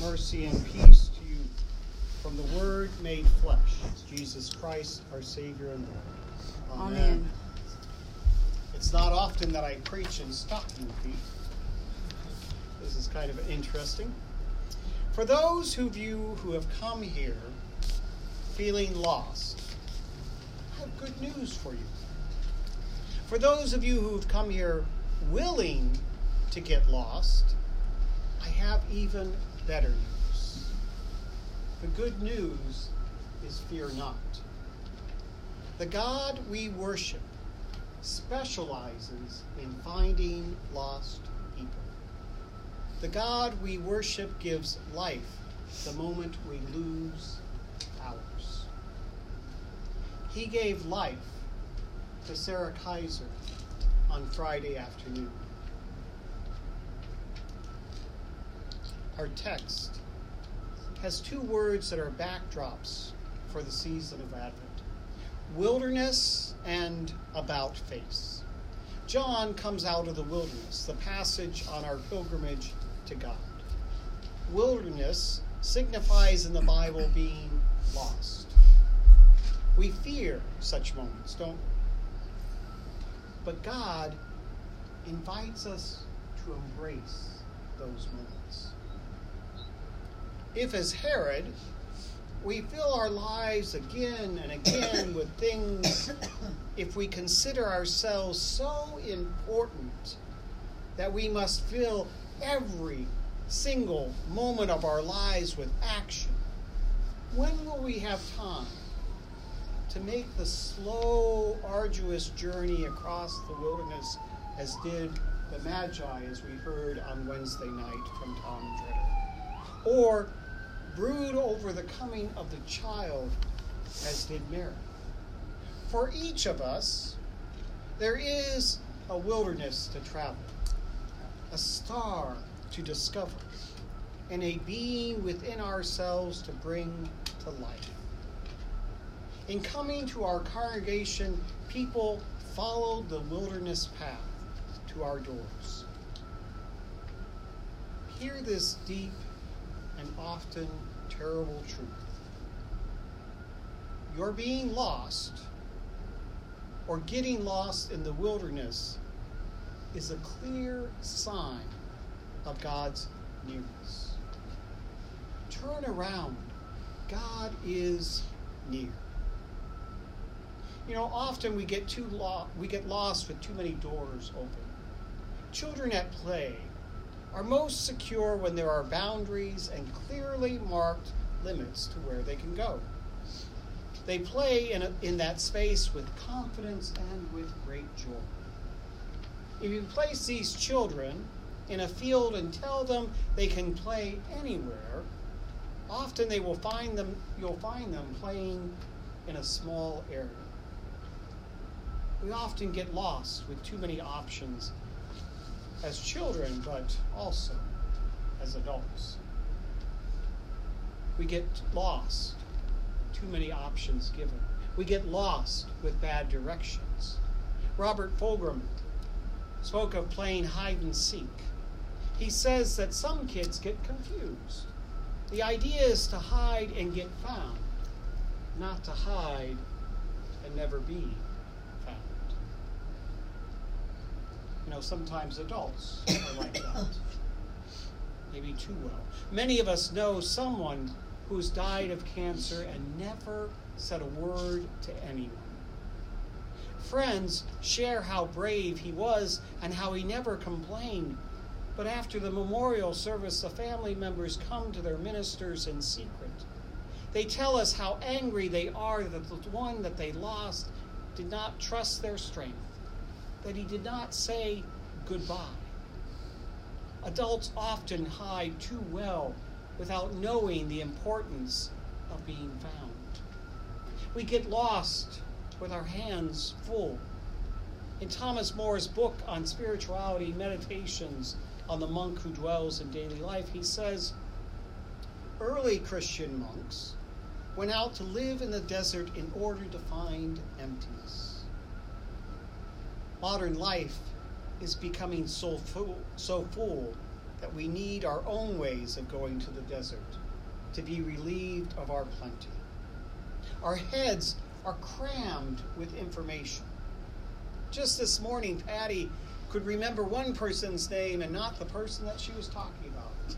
mercy and peace to you from the Word made flesh, Jesus Christ, our Savior and Lord. Amen. Amen. It's not often that I preach and stop in stocking feet. This is kind of interesting. For those of you who have come here feeling lost, I have good news for you. For those of you who have come here willing to get lost, I have even better news. The good news is fear not. The God we worship specializes in finding lost people. The God we worship gives life the moment we lose ours. He gave life to Sarah Kaiser on Friday afternoon. Our text has two words that are backdrops for the season of Advent wilderness and about face. John comes out of the wilderness, the passage on our pilgrimage to God. Wilderness signifies in the Bible being lost. We fear such moments, don't we? But God invites us to embrace those moments if, as Herod, we fill our lives again and again with things, if we consider ourselves so important that we must fill every single moment of our lives with action, when will we have time to make the slow, arduous journey across the wilderness as did the Magi, as we heard on Wednesday night from Tom Dritter? Or brood over the coming of the child as did Mary. For each of us, there is a wilderness to travel, a star to discover, and a being within ourselves to bring to life. In coming to our congregation, people followed the wilderness path to our doors. Hear this deep and often terrible truth. Your being lost or getting lost in the wilderness is a clear sign of God's nearness. Turn around. God is near. You know, often we get too lo- we get lost with too many doors open. Children at play are most secure when there are boundaries and clearly marked limits to where they can go. They play in, a, in that space with confidence and with great joy. If you place these children in a field and tell them they can play anywhere, often they will find them you'll find them playing in a small area. We often get lost with too many options as children, but also as adults. We get lost, too many options given. We get lost with bad directions. Robert Fulghum spoke of playing hide and seek. He says that some kids get confused. The idea is to hide and get found, not to hide and never be You know, sometimes adults are like that. Maybe too well. Many of us know someone who's died of cancer and never said a word to anyone. Friends share how brave he was and how he never complained. But after the memorial service, the family members come to their ministers in secret. They tell us how angry they are that the one that they lost did not trust their strength that he did not say goodbye. Adults often hide too well without knowing the importance of being found. We get lost with our hands full. In Thomas Moore's book on spirituality, Meditations on the Monk Who Dwells in Daily Life, he says early Christian monks went out to live in the desert in order to find emptiness. Modern life is becoming so full, so full that we need our own ways of going to the desert to be relieved of our plenty. Our heads are crammed with information. Just this morning, Patty could remember one person's name and not the person that she was talking about.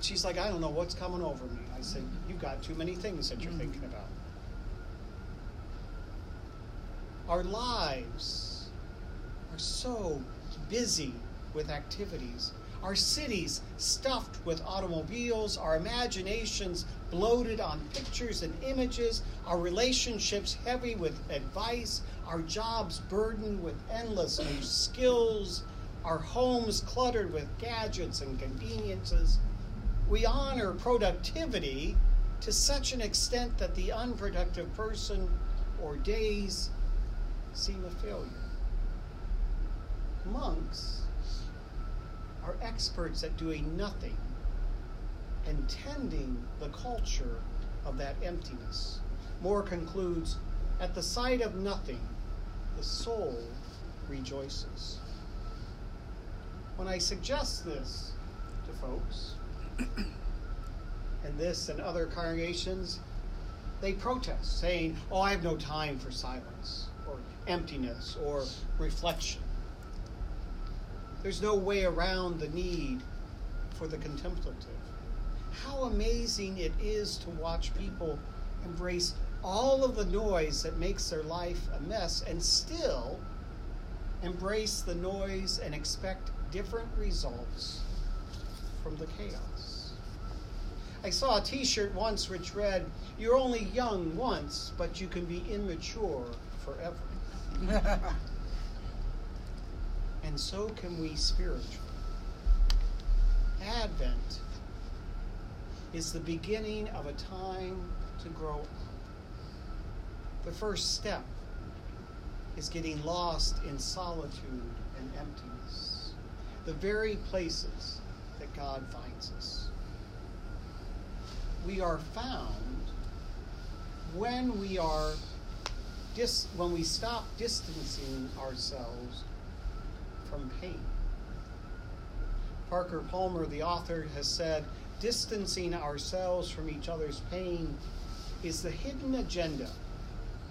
She's like, I don't know what's coming over me. I said, You've got too many things that you're mm-hmm. thinking about. Our lives are so busy with activities. Our cities stuffed with automobiles, our imaginations bloated on pictures and images, our relationships heavy with advice, our jobs burdened with endless new skills, our homes cluttered with gadgets and conveniences. We honor productivity to such an extent that the unproductive person or days seem a failure. Monks are experts at doing nothing and tending the culture of that emptiness. Moore concludes At the sight of nothing, the soul rejoices. When I suggest this to folks, and this and other congregations, they protest, saying, Oh, I have no time for silence, or emptiness, or reflection. There's no way around the need for the contemplative. How amazing it is to watch people embrace all of the noise that makes their life a mess and still embrace the noise and expect different results from the chaos. I saw a t shirt once which read, You're only young once, but you can be immature forever. and so can we spiritually. Advent is the beginning of a time to grow up. The first step is getting lost in solitude and emptiness, the very places that God finds us. We are found when we are dis- when we stop distancing ourselves from pain. Parker Palmer, the author, has said distancing ourselves from each other's pain is the hidden agenda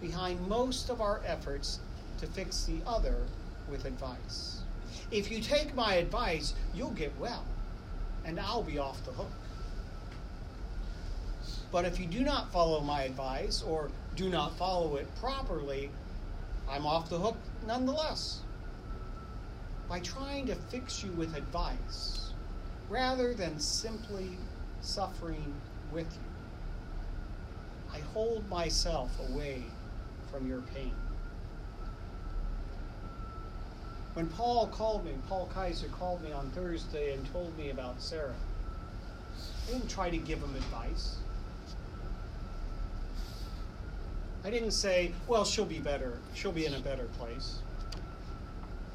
behind most of our efforts to fix the other with advice. If you take my advice, you'll get well, and I'll be off the hook. But if you do not follow my advice or do not follow it properly, I'm off the hook nonetheless. By trying to fix you with advice rather than simply suffering with you, I hold myself away from your pain. When Paul called me, Paul Kaiser called me on Thursday and told me about Sarah, I didn't try to give him advice. I didn't say, well, she'll be better. She'll be in a better place.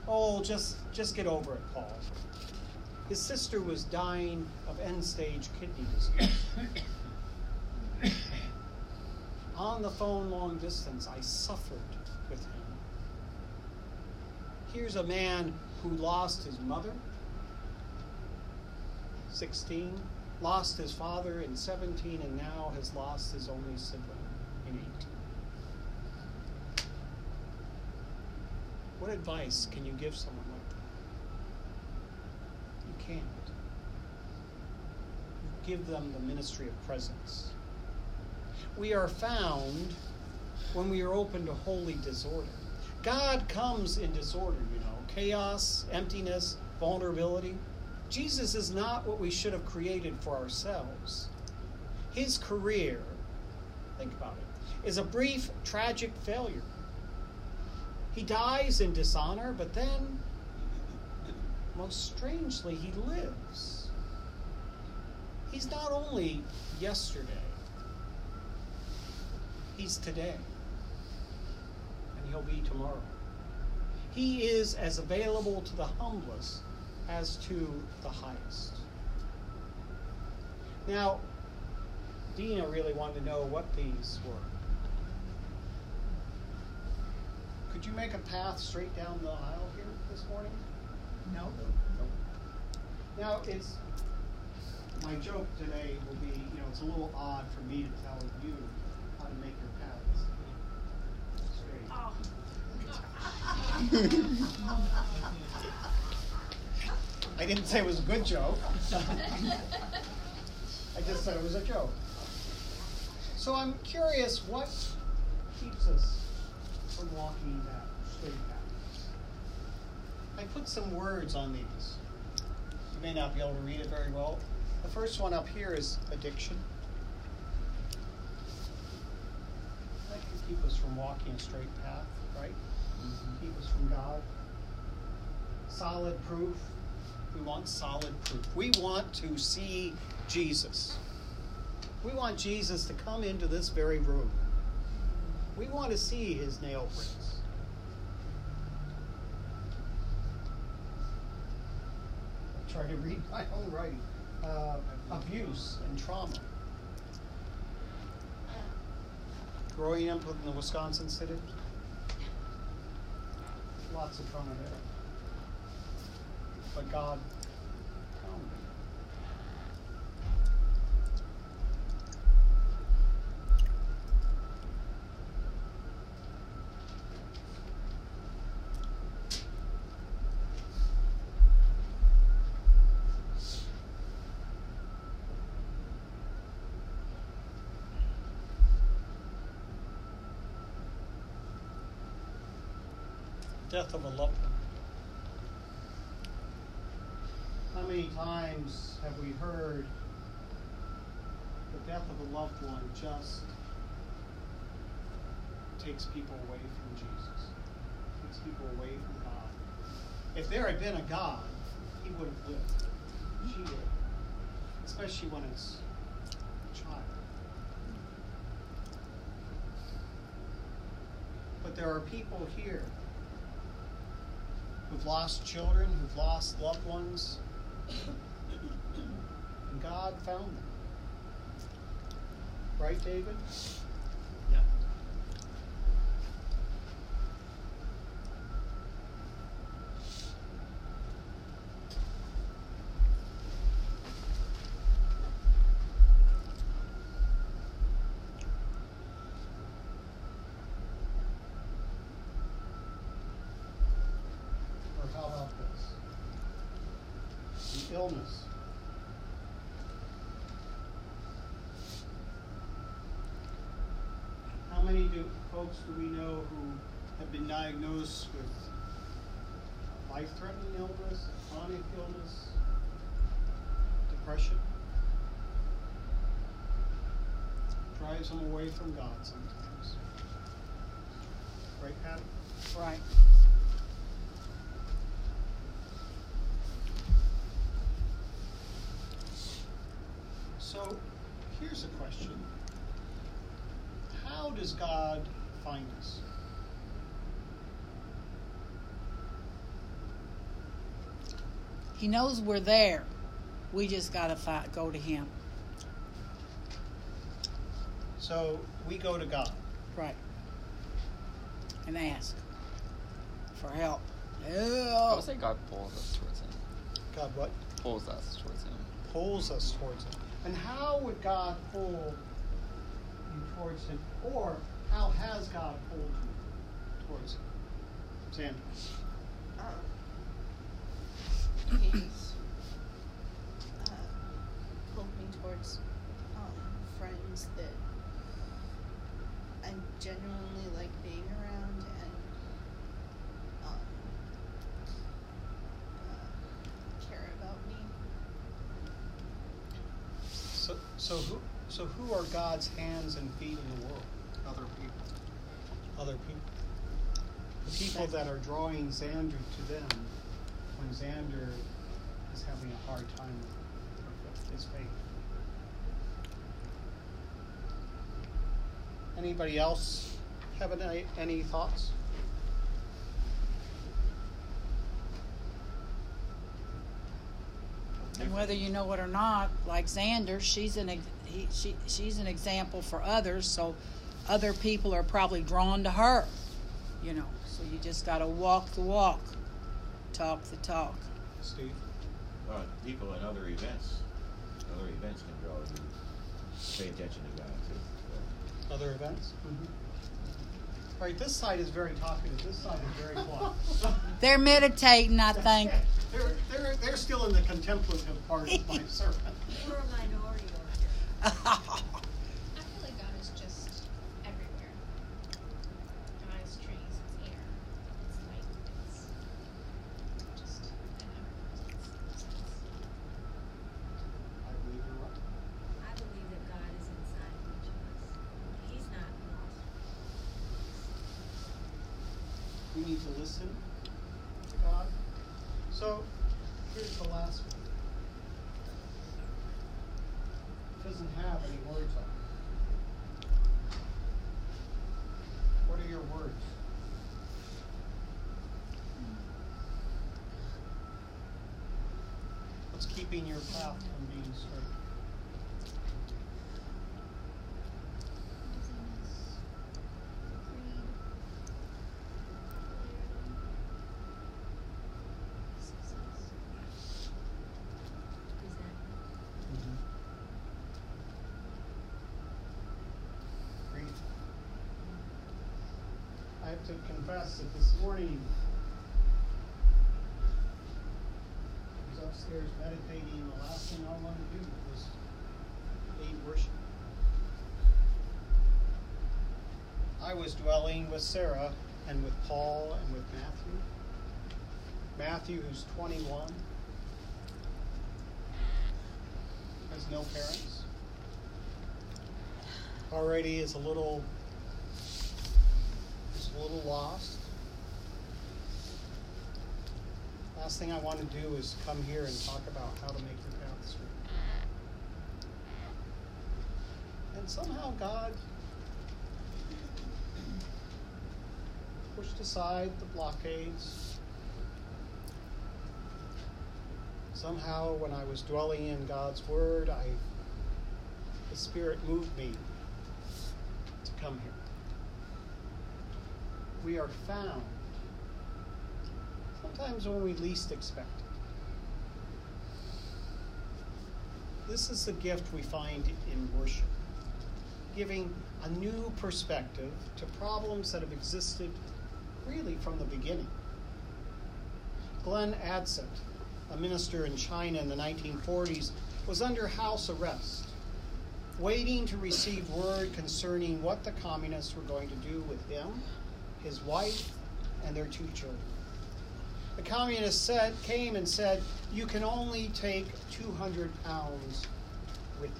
Oh, just just get over it, Paul. His sister was dying of end-stage kidney disease. On the phone long distance, I suffered with him. Here's a man who lost his mother, 16, lost his father in 17, and now has lost his only sibling in 18. What advice can you give someone like that? You can't. You give them the ministry of presence. We are found when we are open to holy disorder. God comes in disorder, you know, chaos, emptiness, vulnerability. Jesus is not what we should have created for ourselves. His career, think about it, is a brief, tragic failure. He dies in dishonor, but then, most strangely, he lives. He's not only yesterday, he's today, and he'll be tomorrow. He is as available to the humblest as to the highest. Now, Dina really wanted to know what these were. Could you make a path straight down the aisle here this morning? No. No. Now, it's my joke today will be, you know, it's a little odd for me to tell you how to make your paths straight. Oh. I didn't say it was a good joke. I just said it was a joke. So I'm curious what keeps us from walking that straight path. I put some words on these. You may not be able to read it very well. The first one up here is addiction. That can keep us from walking a straight path, right? Mm-hmm. Keep us from God. Solid proof. We want solid proof. We want to see Jesus. We want Jesus to come into this very room. We want to see his nail prints. I try to read my own writing. Uh, abuse and trauma. Growing up in the Wisconsin city, lots of trauma there. But God death of a loved one. How many times have we heard the death of a loved one just takes people away from Jesus, takes people away from God? If there had been a God, he would have lived. She would, especially when it's a child. But there are people here who've lost children, who've lost loved ones. And God found them. Right, David? Illness. How many do, folks do we know who have been diagnosed with life threatening illness, chronic illness, depression? Drives them away from God sometimes. Right, Pat? Right. So here's a question How does God find us? He knows we're there. We just got to go to Him. So we go to God. Right. And ask for help. Help. I would say God pulls us towards Him. God what? Pulls us towards Him. Pulls us towards Him. And how would God pull you towards Him? Or how has God pulled you towards Him? Sandra. He's uh, pulled me towards um, friends that I genuinely like being around and um, uh, care about me. So, so who, so who are God's hands and feet in the world? Other people. Other people. The people that are drawing Xander to them when Xander is having a hard time with his faith. Anybody else have any, any thoughts? And whether you know it or not, like Xander, she's an he, she, she's an example for others. So other people are probably drawn to her. You know, so you just got to walk the walk, talk the talk. Steve. uh, people and other events, other events can draw you pay attention to God too. Other events? Mm-hmm. All right, this side is very talkative. This side is very quiet. They're meditating, I think. They're, they're, they're still in the contemplative part of my sermon. We're a minority over here. I feel like God is just everywhere. God is trees, it's air, it's light, it's just an ever-present sense. I believe you're right. I believe that God is inside of each of us. He's not lost. We need to listen to God. So, here's the last one. It doesn't have any words on it. What are your words? What's keeping your path from being straight? That this morning I was upstairs meditating, and the last thing I wanted to do was lead worship. I was dwelling with Sarah and with Paul and with Matthew. Matthew, who's 21, has no parents already is a little is a little lost. Last thing I want to do is come here and talk about how to make your path straight. And somehow God pushed aside the blockades. Somehow, when I was dwelling in God's Word, I the Spirit moved me to come here. We are found sometimes when we least expect it. This is the gift we find in worship, giving a new perspective to problems that have existed really from the beginning. Glenn Adsett, a minister in China in the 1940s, was under house arrest waiting to receive word concerning what the communists were going to do with him, his wife, and their two children. The communists said, came and said, You can only take 200 pounds with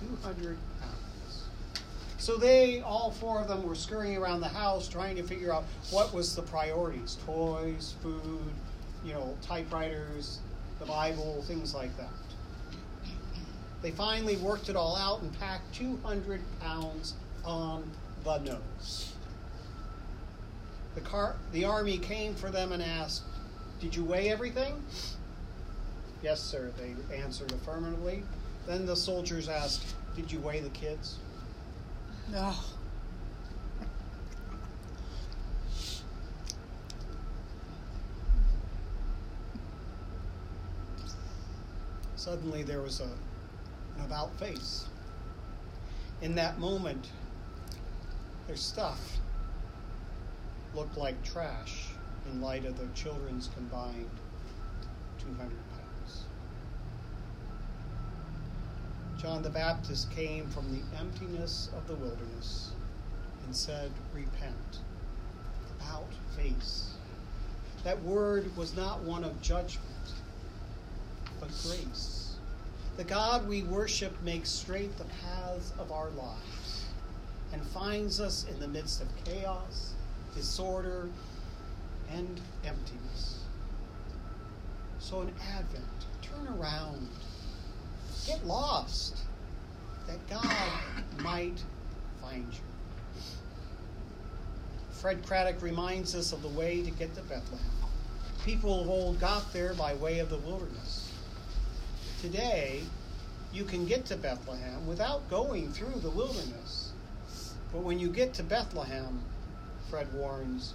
you. 200 pounds. So they, all four of them, were scurrying around the house trying to figure out what was the priorities toys, food, you know, typewriters, the Bible, things like that. They finally worked it all out and packed 200 pounds on the nose. The, car, the army came for them and asked, Did you weigh everything? Yes, sir, they answered affirmatively. Then the soldiers asked, Did you weigh the kids? No. Suddenly there was a, an about face. In that moment, their stuff looked like trash in light of their children's combined 200 pounds. John the Baptist came from the emptiness of the wilderness and said, Repent. About face. That word was not one of judgment, but grace. The God we worship makes straight the paths of our lives and finds us in the midst of chaos, disorder, and emptiness. So in Advent, turn around, get lost, that God might find you. Fred Craddock reminds us of the way to get to Bethlehem. People of old got there by way of the wilderness. Today, you can get to Bethlehem without going through the wilderness. But when you get to Bethlehem, Fred warns,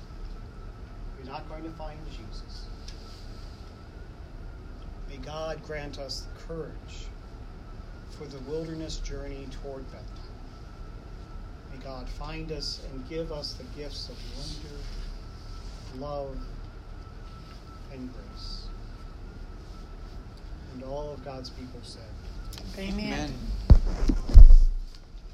you're not going to find Jesus. May God grant us the courage for the wilderness journey toward Bethlehem. May God find us and give us the gifts of wonder, love, and grace. And all of God's people said, Amen. Amen.